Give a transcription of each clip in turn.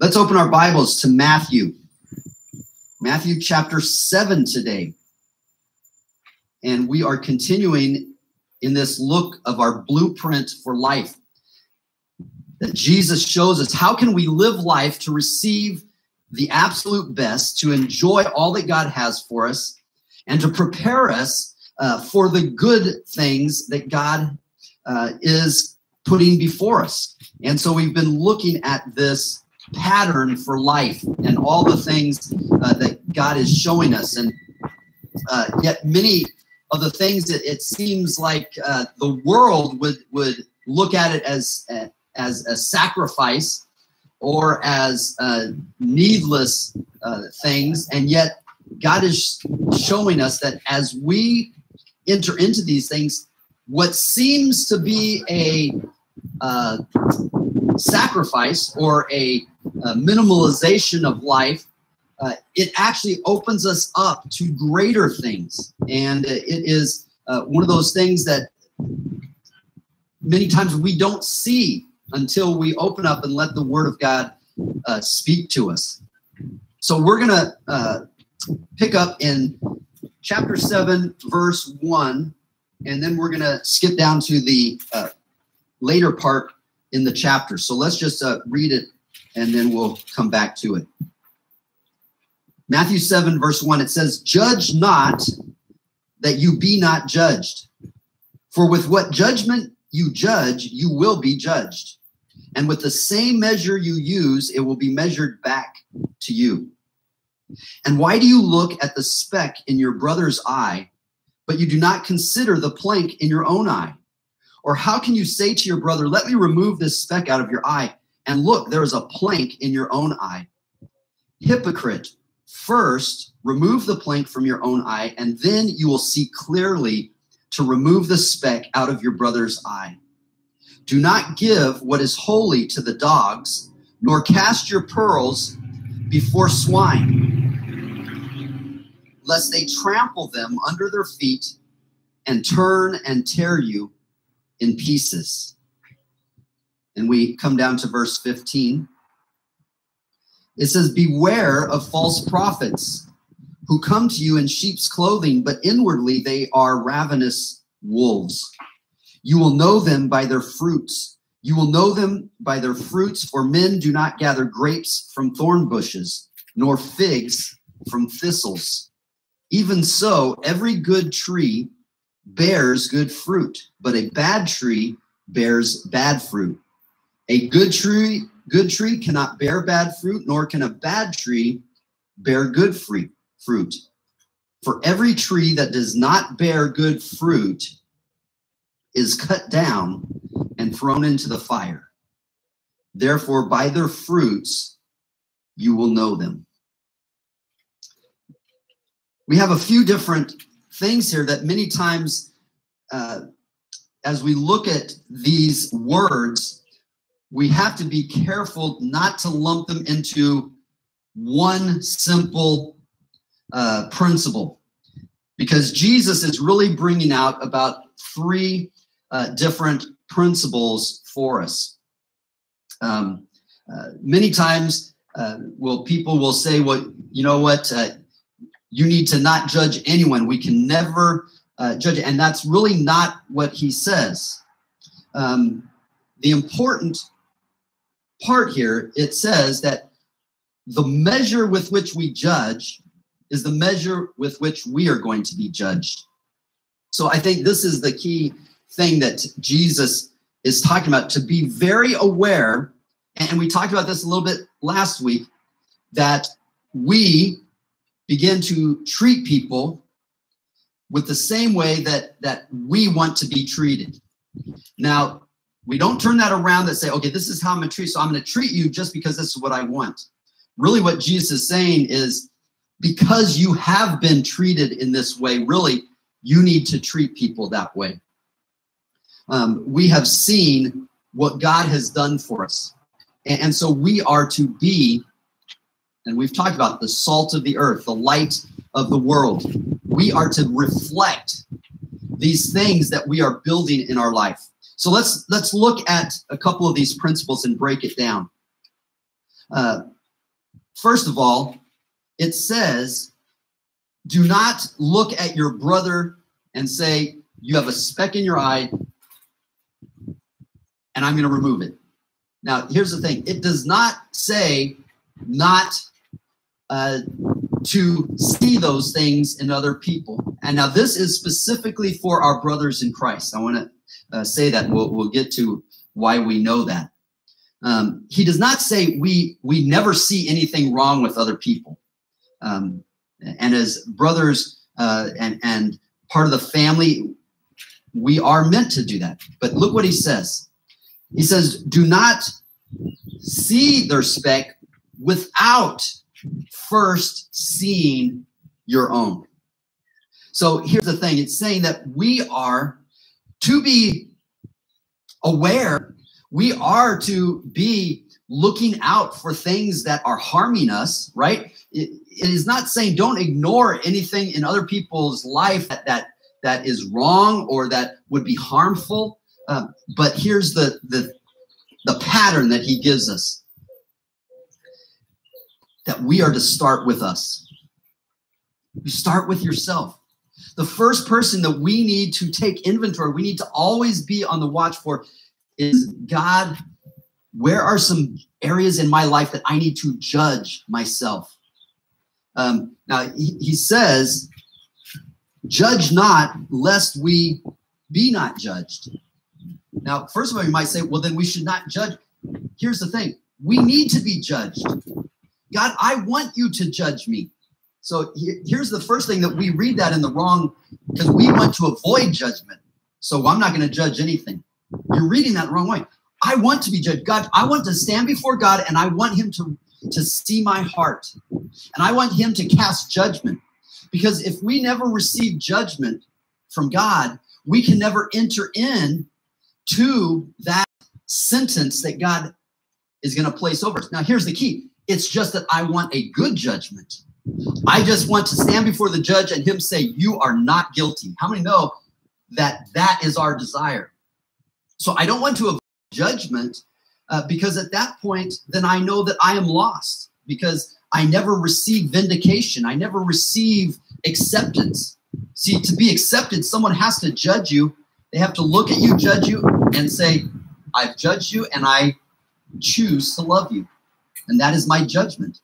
Let's open our Bibles to Matthew. Matthew chapter 7 today. And we are continuing in this look of our blueprint for life. That Jesus shows us how can we live life to receive the absolute best, to enjoy all that God has for us, and to prepare us uh, for the good things that God uh, is putting before us. And so we've been looking at this pattern for life and all the things uh, that God is showing us. And uh, yet, many of the things that it seems like uh, the world would would look at it as as a sacrifice or as uh, needless uh, things, and yet God is showing us that as we enter into these things, what seems to be a uh, sacrifice or a, a, minimalization of life, uh, it actually opens us up to greater things. And it is uh, one of those things that many times we don't see until we open up and let the Word of God uh, speak to us. So we're going to uh, pick up in chapter 7, verse 1, and then we're going to skip down to the uh, later part in the chapter. So let's just uh, read it and then we'll come back to it. Matthew 7, verse 1, it says, Judge not that you be not judged. For with what judgment you judge, you will be judged. And with the same measure you use, it will be measured back to you. And why do you look at the speck in your brother's eye, but you do not consider the plank in your own eye? Or how can you say to your brother, Let me remove this speck out of your eye, and look, there is a plank in your own eye? Hypocrite, first remove the plank from your own eye, and then you will see clearly to remove the speck out of your brother's eye. Do not give what is holy to the dogs, nor cast your pearls before swine, lest they trample them under their feet and turn and tear you in pieces. And we come down to verse 15. It says, Beware of false prophets who come to you in sheep's clothing, but inwardly they are ravenous wolves. You will know them by their fruits. You will know them by their fruits, for men do not gather grapes from thorn bushes, nor figs from thistles. Even so, every good tree bears good fruit, but a bad tree bears bad fruit. A good tree, good tree cannot bear bad fruit, nor can a bad tree bear good fruit. Fruit. For every tree that does not bear good fruit is cut down and thrown into the fire. Therefore, by their fruits you will know them. We have a few different things here that many times, uh, as we look at these words, we have to be careful not to lump them into one simple uh, principle. Because Jesus is really bringing out about three uh, different principles for us. Um, uh, many times, uh, will people will say, "Well, you know what? You need to not judge anyone. We can never uh, judge. And that's really not what he says. Um, the important part here, it says that the measure with which we judge is the measure with which we are going to be judged. So I think this is the key thing that Jesus is talking about to be very aware. And we talked about this a little bit last week that we begin to treat people with the same way that that we want to be treated. Now, we don't turn that around and say, okay, this is how I'm to treat, so I'm going to treat you just because this is what I want. Really, what Jesus is saying is because you have been treated in this way, really, you need to treat people that way. Um, we have seen what God has done for us. And, and so we are to be and we've talked about the salt of the earth, the light of the world. We are to reflect these things that we are building in our life. So let's let's look at a couple of these principles and break it down. Uh, first of all, it says, do not look at your brother and say, you have a speck in your eye, and I'm going to remove it. Now, here's the thing it does not say not uh, to see those things in other people. And now, this is specifically for our brothers in Christ. I want to uh, say that. We'll, we'll get to why we know that. Um, he does not say we we never see anything wrong with other people. Um, and as brothers uh, and and part of the family, we are meant to do that. But look what he says. He says, "Do not see their speck without first seeing your own." So here's the thing: it's saying that we are to be aware, we are to be looking out for things that are harming us, right? it, it is not saying don't ignore anything in other people's life that that, that is wrong or that would be harmful. Um, but here's the, the the pattern that he gives us that we are to start with us. You start with yourself. The first person that we need to take inventory, we need to always be on the watch for is God, where are some areas in my life that I need to judge myself? Um, now, he, he says, Judge not, lest we be not judged. Now, first of all, you might say, well, then we should not judge. Here's the thing we need to be judged. God, I want you to judge me. So here's the first thing that we read that in the wrong because we want to avoid judgment. So I'm not going to judge anything. You're reading that wrong way. I want to be judged. God, I want to stand before God and I want him to, to see my heart. And I want him to cast judgment. Because if we never receive judgment from God, we can never enter in to that sentence that God is going to place over us. Now, here's the key it's just that I want a good judgment. I just want to stand before the judge and him say, You are not guilty. How many know that that is our desire? So I don't want to avoid judgment uh, because at that point, then I know that I am lost because I never receive vindication. I never receive acceptance. See, to be accepted, someone has to judge you. They have to look at you, judge you, and say, I've judged you and I choose to love you. And that is my judgment.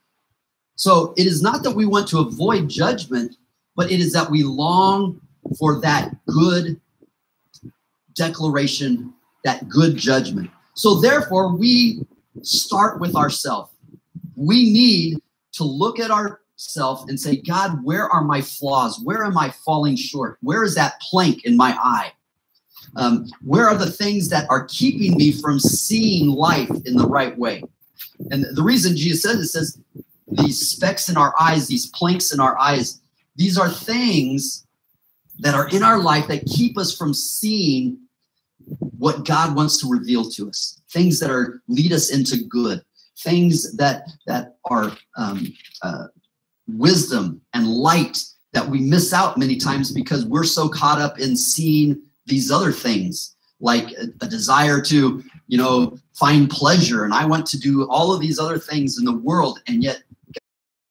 So it is not that we want to avoid judgment, but it is that we long for that good declaration, that good judgment. So therefore, we start with ourselves. We need to look at ourselves and say, God, where are my flaws? Where am I falling short? Where is that plank in my eye? Um, where are the things that are keeping me from seeing life in the right way? And the reason Jesus says it says these specks in our eyes, these planks in our eyes, these are things that are in our life that keep us from seeing what God wants to reveal to us. Things that are lead us into good. Things that that are um, uh, wisdom and light that we miss out many times because we're so caught up in seeing these other things like a, a desire to you know find pleasure. And i want to do all of these other things in the world and yet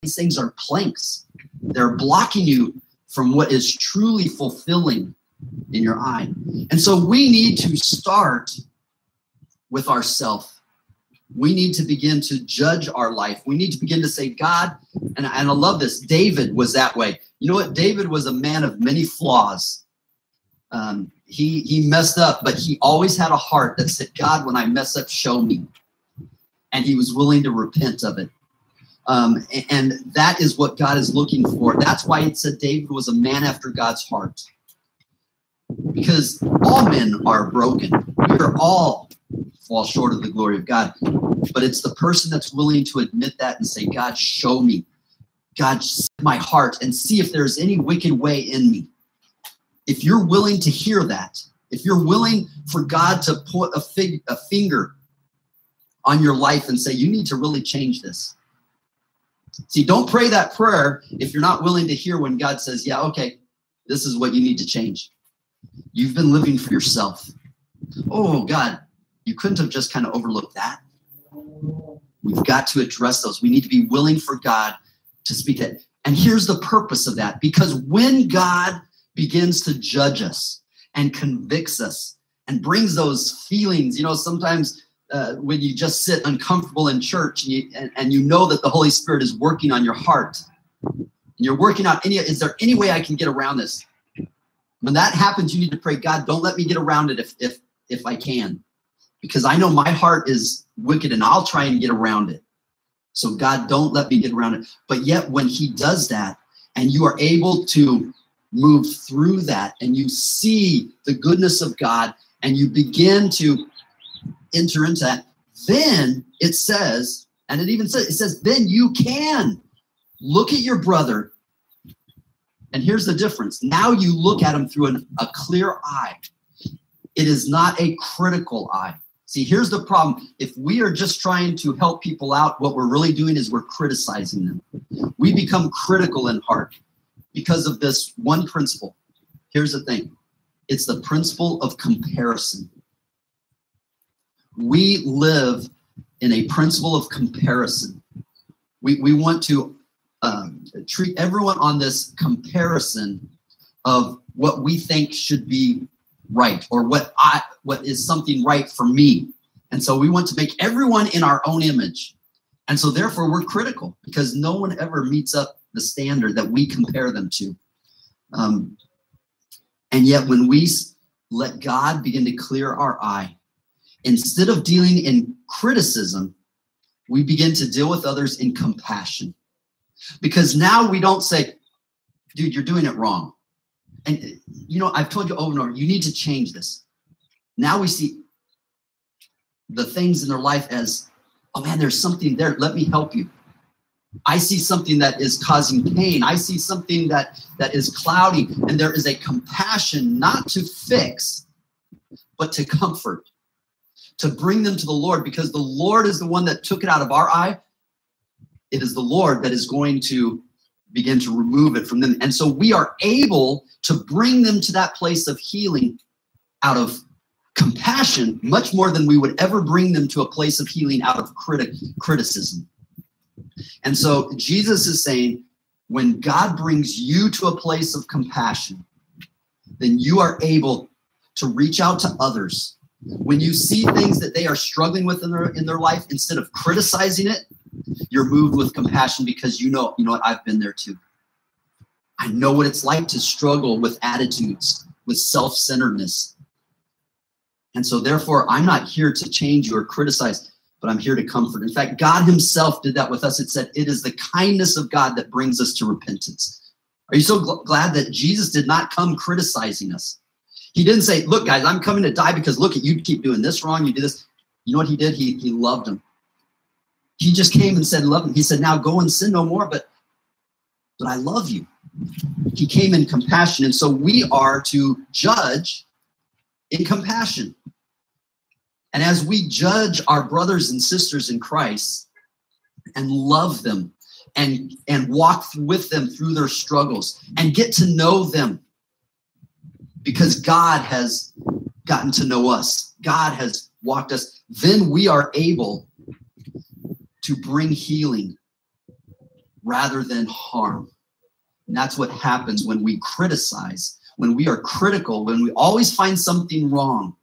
these things are planks. They're blocking you from what is truly fulfilling in your eye. And so we need to start with ourself. We need to begin to judge our life. We need to begin to say god and, and i love this david was that way. You know what? David was a man of many flaws. Um, he he messed up, but he always had a heart that said, "God, when I mess up, show me," and he was willing to repent of it. Um, and that is what God is looking for. That's why it said David was a man after God's heart, because all men are broken. We are all fall short of the glory of God, but it's the person that's willing to admit that and say, "God, show me." God, my heart and see if there's any wicked way in me if you're willing to hear that, if you're willing for God to put a, fig, a finger on your life and say, you need to really change this. See, don't pray that prayer if you're not willing to hear when God says, yeah, okay, this is what you need to change. You've been living for yourself. Oh, God, you couldn't have just kind of overlooked that. We've got to address those. We need to be willing for God to speak that. And here's the purpose of that because when God begins to judge us and convicts us and brings those feelings, you know, sometimes uh, when you just sit uncomfortable in church and you, and, and you know that the Holy Spirit is working on your heart, and you're working out any, is there any way I can get around this? When that happens, you need to pray, God, don't let me get around it if, if, if I can, because I know my heart is wicked and I'll try and get around it. So God, don't let me get around it. But yet when he does that and you are able to move through that and you see the goodness of God and you begin to enter into that, then it says, and it even says, it says, then you can look at your brother. And here's the difference. Now you look at him through an, a clear eye. It is not a critical eye. See, here's the problem. If we are just trying to help people out, what we're really doing is we're criticizing them. We become critical in heart because of this one principle. Here's the thing it's the principle of comparison. We live in a principle of comparison. We, we want to um, treat everyone on this comparison of what we think should be right or what I what is something right for me. And so we want to make everyone in our own image. And so therefore we're critical because no one ever meets up the standard that we compare them to. Um, and yet when we let God begin to clear our eye, instead of dealing in criticism, we begin to deal with others in compassion. Because now we don't say, dude, you're doing it wrong. And you know, I've told you over and over, you need to change this. Now we see the things in their life as, oh man, there's something there. Let me help you. I see something that is causing pain. I see something that that is cloudy, and there is a compassion not to fix, but to comfort, to bring them to the Lord, because the Lord is the one that took it out of our eye. It is the Lord that is going to begin to remove it from them. And so we are able to bring them to that place of healing out of compassion much more than we would ever bring them to a place of healing out of criti- criticism. And so Jesus is saying, when God brings you to a place of compassion, then you are able to reach out to others. When you see things that they are struggling with in their in their life, instead of criticizing it, you're moved with compassion because you know, you know what, I've been there too. I know what it's like to struggle with attitudes, with self-centeredness. And so therefore, I'm not here to change you or criticize, but I'm here to comfort. In fact, God himself did that with us. It said, it is the kindness of God that brings us to repentance. Are you so gl- glad that Jesus did not come criticizing us? He didn't say, look, guys, I'm coming to die because look at you keep doing this wrong. You do this. You know what he did? He, he loved them. He just came and said, love him. He said, now go and sin no more, but but I love you. He came in compassion. And so we are to judge in compassion. And as we judge our brothers and sisters in Christ and love them and, and walk with them through their struggles and get to know them because God has gotten to know us, God has walked us, then we are able to bring healing rather than harm. And that's what happens when we criticize, when we are critical, when we always find something wrong.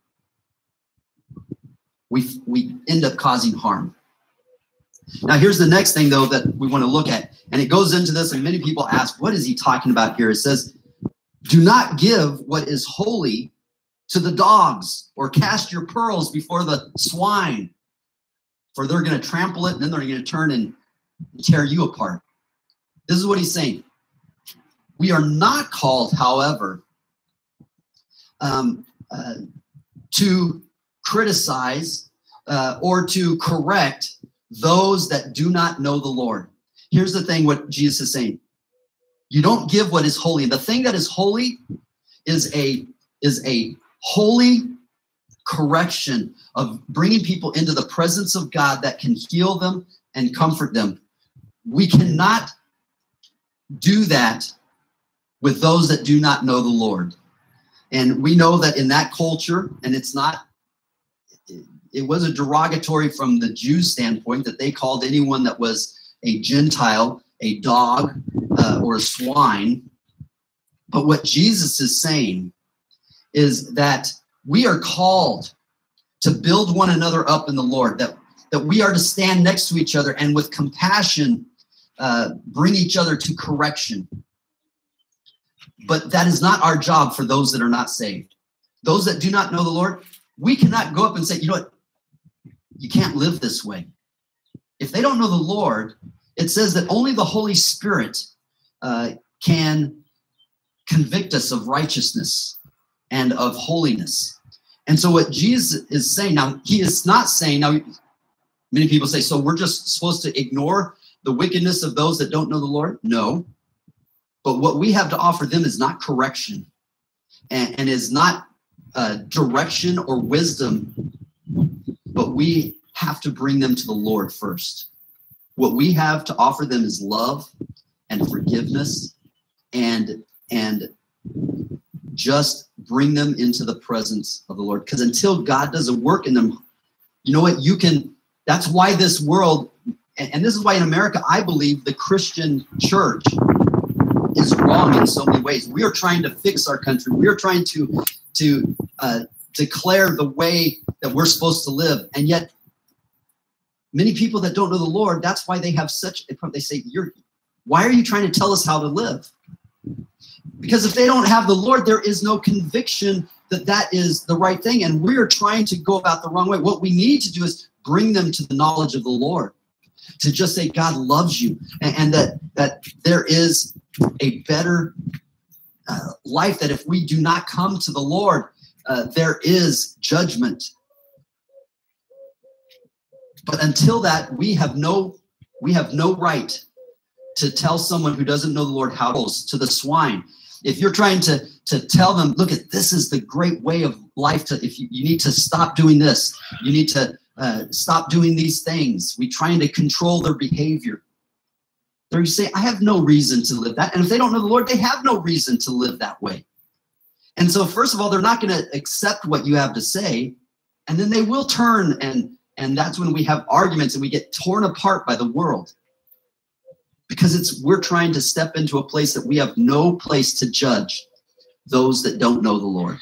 We, we end up causing harm. Now, here's the next thing, though, that we want to look at. And it goes into this, and many people ask, what is he talking about here? It says, Do not give what is holy to the dogs, or cast your pearls before the swine, for they're going to trample it, and then they're going to turn and tear you apart. This is what he's saying. We are not called, however, um, uh, to criticize uh, or to correct those that do not know the Lord. Here's the thing what Jesus is saying. You don't give what is holy. The thing that is holy is a is a holy correction of bringing people into the presence of God that can heal them and comfort them. We cannot do that with those that do not know the Lord. And we know that in that culture, and it's not it was a derogatory from the Jews' standpoint that they called anyone that was a Gentile a dog uh, or a swine. But what Jesus is saying is that we are called to build one another up in the Lord, that, that we are to stand next to each other and with compassion uh, bring each other to correction. But that is not our job for those that are not saved. Those that do not know the Lord, we cannot go up and say, you know what, you can't live this way. If they don't know the Lord, it says that only the Holy Spirit uh, can convict us of righteousness and of holiness. And so, what Jesus is saying now, he is not saying, now, many people say, so we're just supposed to ignore the wickedness of those that don't know the Lord? No. But what we have to offer them is not correction and, and is not uh, direction or wisdom, we have to bring them to the Lord first. What we have to offer them is love and forgiveness and and just bring them into the presence of the Lord. Because until God does a work in them, you know what? You can, that's why this world, and this is why in America, I believe the Christian church is wrong in so many ways. We are trying to fix our country. We are trying to to uh, declare the way that we're supposed to live, and yet many people that don't know the Lord, that's why they have such. a problem. They say, "You're, why are you trying to tell us how to live?" Because if they don't have the Lord, there is no conviction that that is the right thing, and we're trying to go about the wrong way. What we need to do is bring them to the knowledge of the Lord, to just say God loves you, and, and that that there is a better uh, life. That if we do not come to the Lord, uh, there is judgment but until that, we have no we have no right to tell someone who doesn't know the Lord how to the swine. If you're trying to to tell them, look at this is the great way of life. To if you, you need to stop doing this, you need to uh, stop doing these things. We trying to control their behavior. Or you say, I have no reason to live that. And if they don't know the Lord, they have no reason to live that way. And so, first of all, they're not going to accept what you have to say, and then they will turn and and that's when we have arguments and we get torn apart by the world. Because it's we're trying to step into a place that we have no place to judge those that don't know the lord.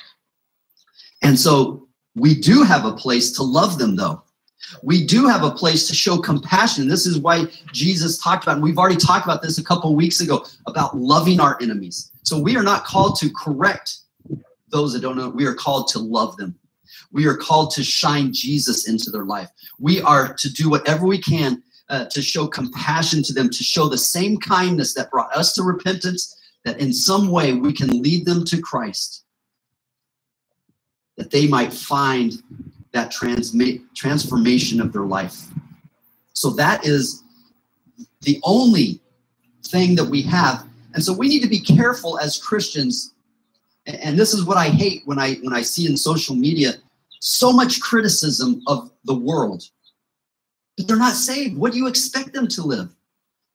And so we do have a place to love them though. We do have a place to show compassion. This is why jesus talked about and we've already talked about this a couple weeks ago about loving our enemies. So we are not called to correct those that don't know. We are called to love them we are called to shine Jesus into their life. We are to do whatever we can uh, to show compassion to them, to show the same kindness that brought us to repentance, that in some way we can lead them to Christ, that they might find that transma- transformation of their life. So that is the only thing that we have. And so we need to be careful as Christians. And this is what I hate when I when I see in social media so much criticism of the world. But they're not saved. What do you expect them to live?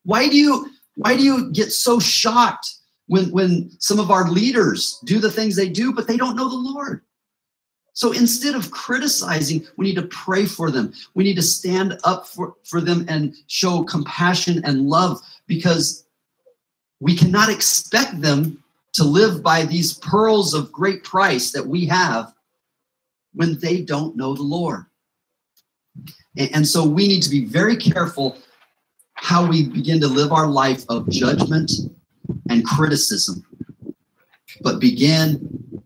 Why do you why do you get so shocked when when some of our leaders do the things they do but they don't know the lord? So instead of criticizing we need to pray for them. We need to stand up for, for them and show compassion and love because we cannot expect them to live by these pearls of great price that we have when they don't know the Lord. And so we need to be very careful how we begin to live our life of judgment and criticism. But begin,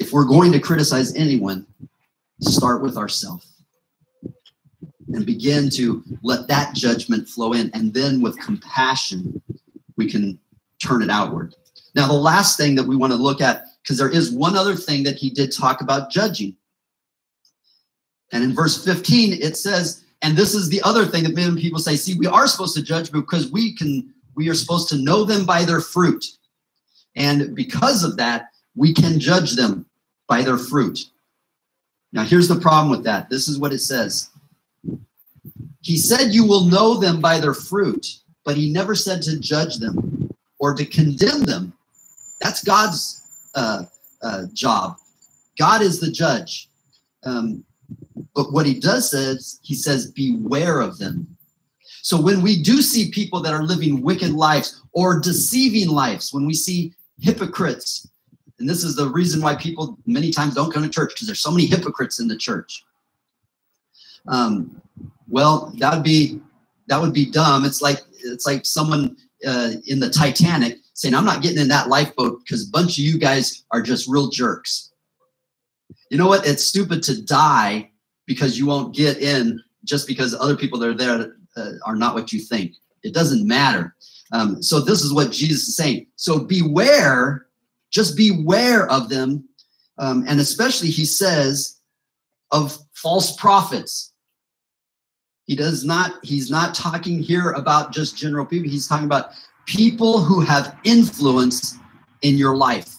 if we're going to criticize anyone, start with ourselves and begin to let that judgment flow in. And then with compassion, we can turn it outward. Now, the last thing that we want to look at because there is one other thing that he did talk about judging. And in verse 15, it says, and this is the other thing that many people say, see, we are supposed to judge because we can, we are supposed to know them by their fruit. And because of that, we can judge them by their fruit. Now, here's the problem with that. This is what it says. He said, You will know them by their fruit, but he never said to judge them or to condemn them. That's God's uh, uh, job. God is the judge. Um, but what he does says, he says, beware of them. So when we do see people that are living wicked lives or deceiving lives, when we see hypocrites, and this is the reason why people many times don't come to church because there's so many hypocrites in the church. Um, well, that would be that would be dumb. It's like it's like someone uh, in the Titanic saying, "I'm not getting in that lifeboat because a bunch of you guys are just real jerks." You know what? It's stupid to die because you won't get in just because other people that are there uh, are not what you think. It doesn't matter. Um, so this is what Jesus is saying. So beware, just beware of them, um, and especially he says of false prophets. He does not. He's not talking here about just general people. He's talking about people who have influence in your life.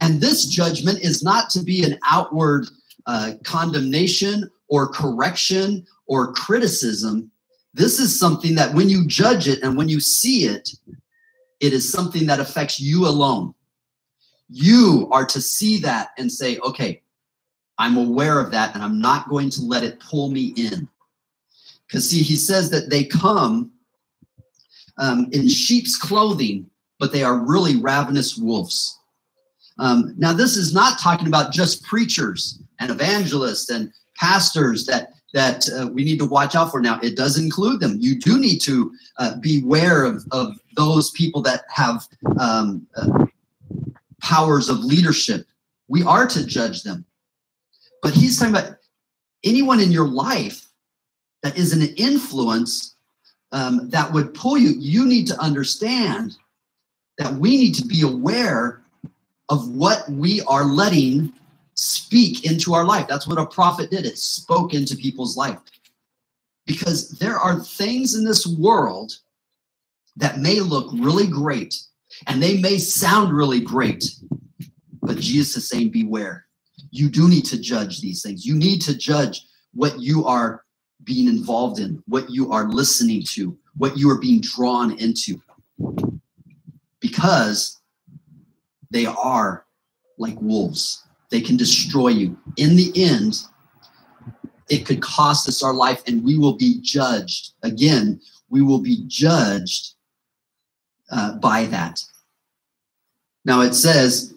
And this judgment is not to be an outward uh, condemnation or correction or criticism. This is something that when you judge it and when you see it, it is something that affects you alone. You are to see that and say, okay, I'm aware of that and I'm not going to let it pull me in. Because, see, he says that they come um, in sheep's clothing, but they are really ravenous wolves. Um, now, this is not talking about just preachers and evangelists and pastors that that uh, we need to watch out for. Now, it does include them. You do need to uh, beware of, of those people that have um, uh, powers of leadership. We are to judge them. But he's talking about anyone in your life that is an influence um, that would pull you. You need to understand that we need to be aware of what we are letting speak into our life. That's what a prophet did. It spoke into people's life. Because there are things in this world that may look really great and they may sound really great, but Jesus is saying, Beware. You do need to judge these things. You need to judge what you are being involved in, what you are listening to, what you are being drawn into. Because they are like wolves they can destroy you. In the end, it could cost us our life and we will be judged. Again, we will be judged uh, by that. Now it says,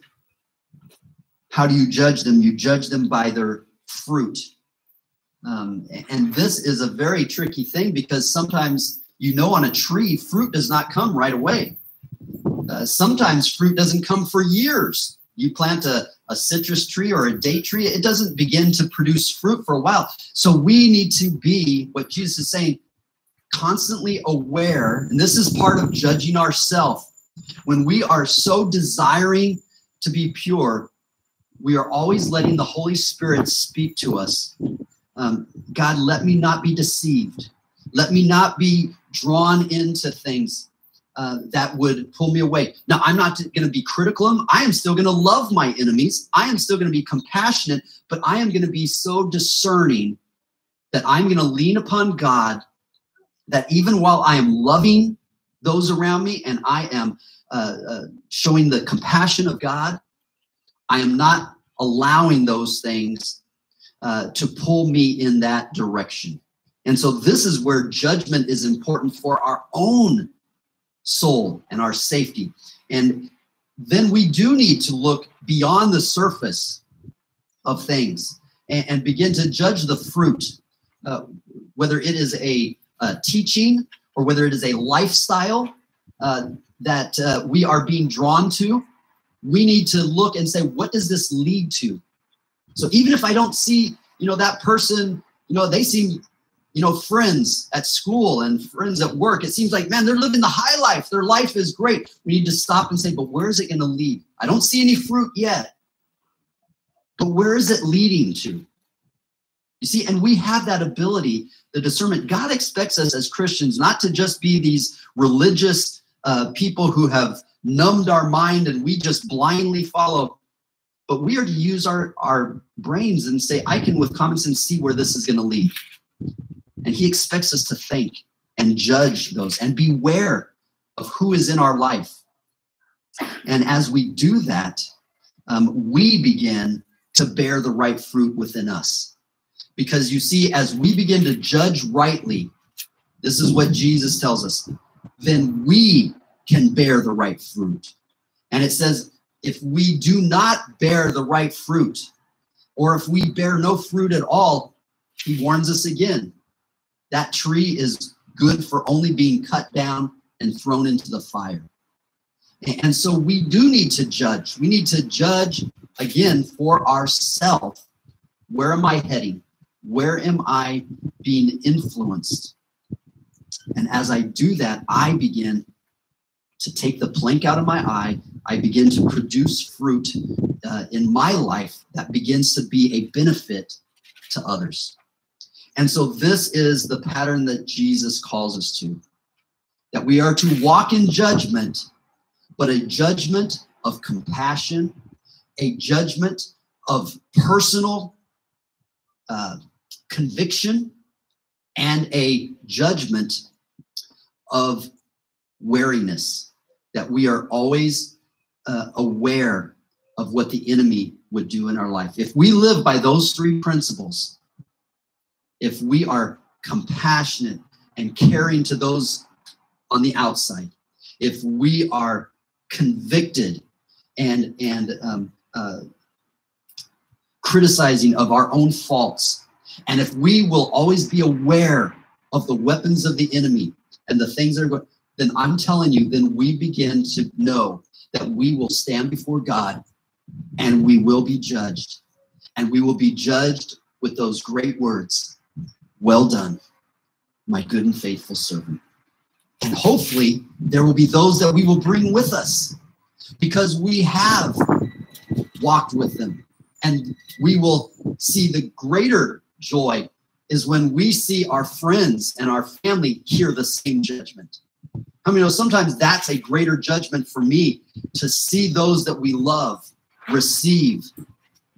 how do you judge them? You judge them by their fruit. Um, and this is a very tricky thing because sometimes you know on a tree, fruit does not come right away. Uh, sometimes fruit doesn't come for years. You plant a, a citrus tree or a date tree, it doesn't begin to produce fruit for a while. So we need to be what Jesus is saying, constantly aware. And this is part of judging ourselves. When we are so desiring to be pure, we are always letting the Holy Spirit speak to us. Um, God, let me not be deceived. Let me not be drawn into things uh, that would pull me away. Now, I'm not going to be critical of them. I am still going to love my enemies. I am still going to be compassionate, but I am going to be so discerning that I'm going to lean upon God that even while I am loving those around me and I am uh, uh, showing the compassion of God, I am not allowing those things uh, to pull me in that direction. And so, this is where judgment is important for our own soul and our safety. And then we do need to look beyond the surface of things and, and begin to judge the fruit, uh, whether it is a, a, teaching or whether it is a lifestyle uh, that uh, we are being drawn to. We need to look and say, what does this lead to? So even if I don't see, you know, that person, you know, they seem you know, friends at school and friends at work. It seems like, man, they're living the high life. Their life is great. We need to stop and say, but where is it going to lead? I don't see any fruit yet. But where is it leading to? You see, and we have that ability, the discernment. God expects us as Christians not to just be these religious uh, people who have numbed our mind and we just blindly follow, but we are to use our, our brains and say, I can, with common sense, see where this is going to lead. And he expects us to think and judge those and beware of who is in our life. And as we do that, um, we begin to bear the right fruit within us. Because you see, as we begin to judge rightly, this is what Jesus tells us, then we can bear the right fruit. And it says, if we do not bear the right fruit, or if we bear no fruit at all, he warns us again. That tree is good for only being cut down and thrown into the fire. And so we do need to judge. We need to judge again for ourselves. Where am I heading? Where am I being influenced? And as I do that, I begin to take the plank out of my eye. I begin to produce fruit uh, in my life that begins to be a benefit to others. And so, this is the pattern that Jesus calls us to that we are to walk in judgment, but a judgment of compassion, a judgment of personal uh, conviction, and a judgment of wariness, that we are always uh, aware of what the enemy would do in our life. If we live by those three principles, if we are compassionate and caring to those on the outside, if we are convicted and and um, uh, criticizing of our own faults, and if we will always be aware of the weapons of the enemy and the things that are going, then I'm telling you, then we begin to know that we will stand before God and we will be judged. And we will be judged with those great words Well done, my good and faithful servant. And hopefully, there will be those that we will bring with us because we have walked with them. And we will see the greater joy is when we see our friends and our family hear the same judgment. I mean, you know, sometimes that's a greater judgment for me to see those that we love receive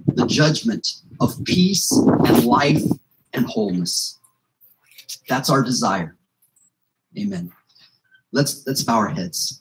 the judgment of peace and life and wholeness. That's our desire. Amen. Let's let's bow our heads.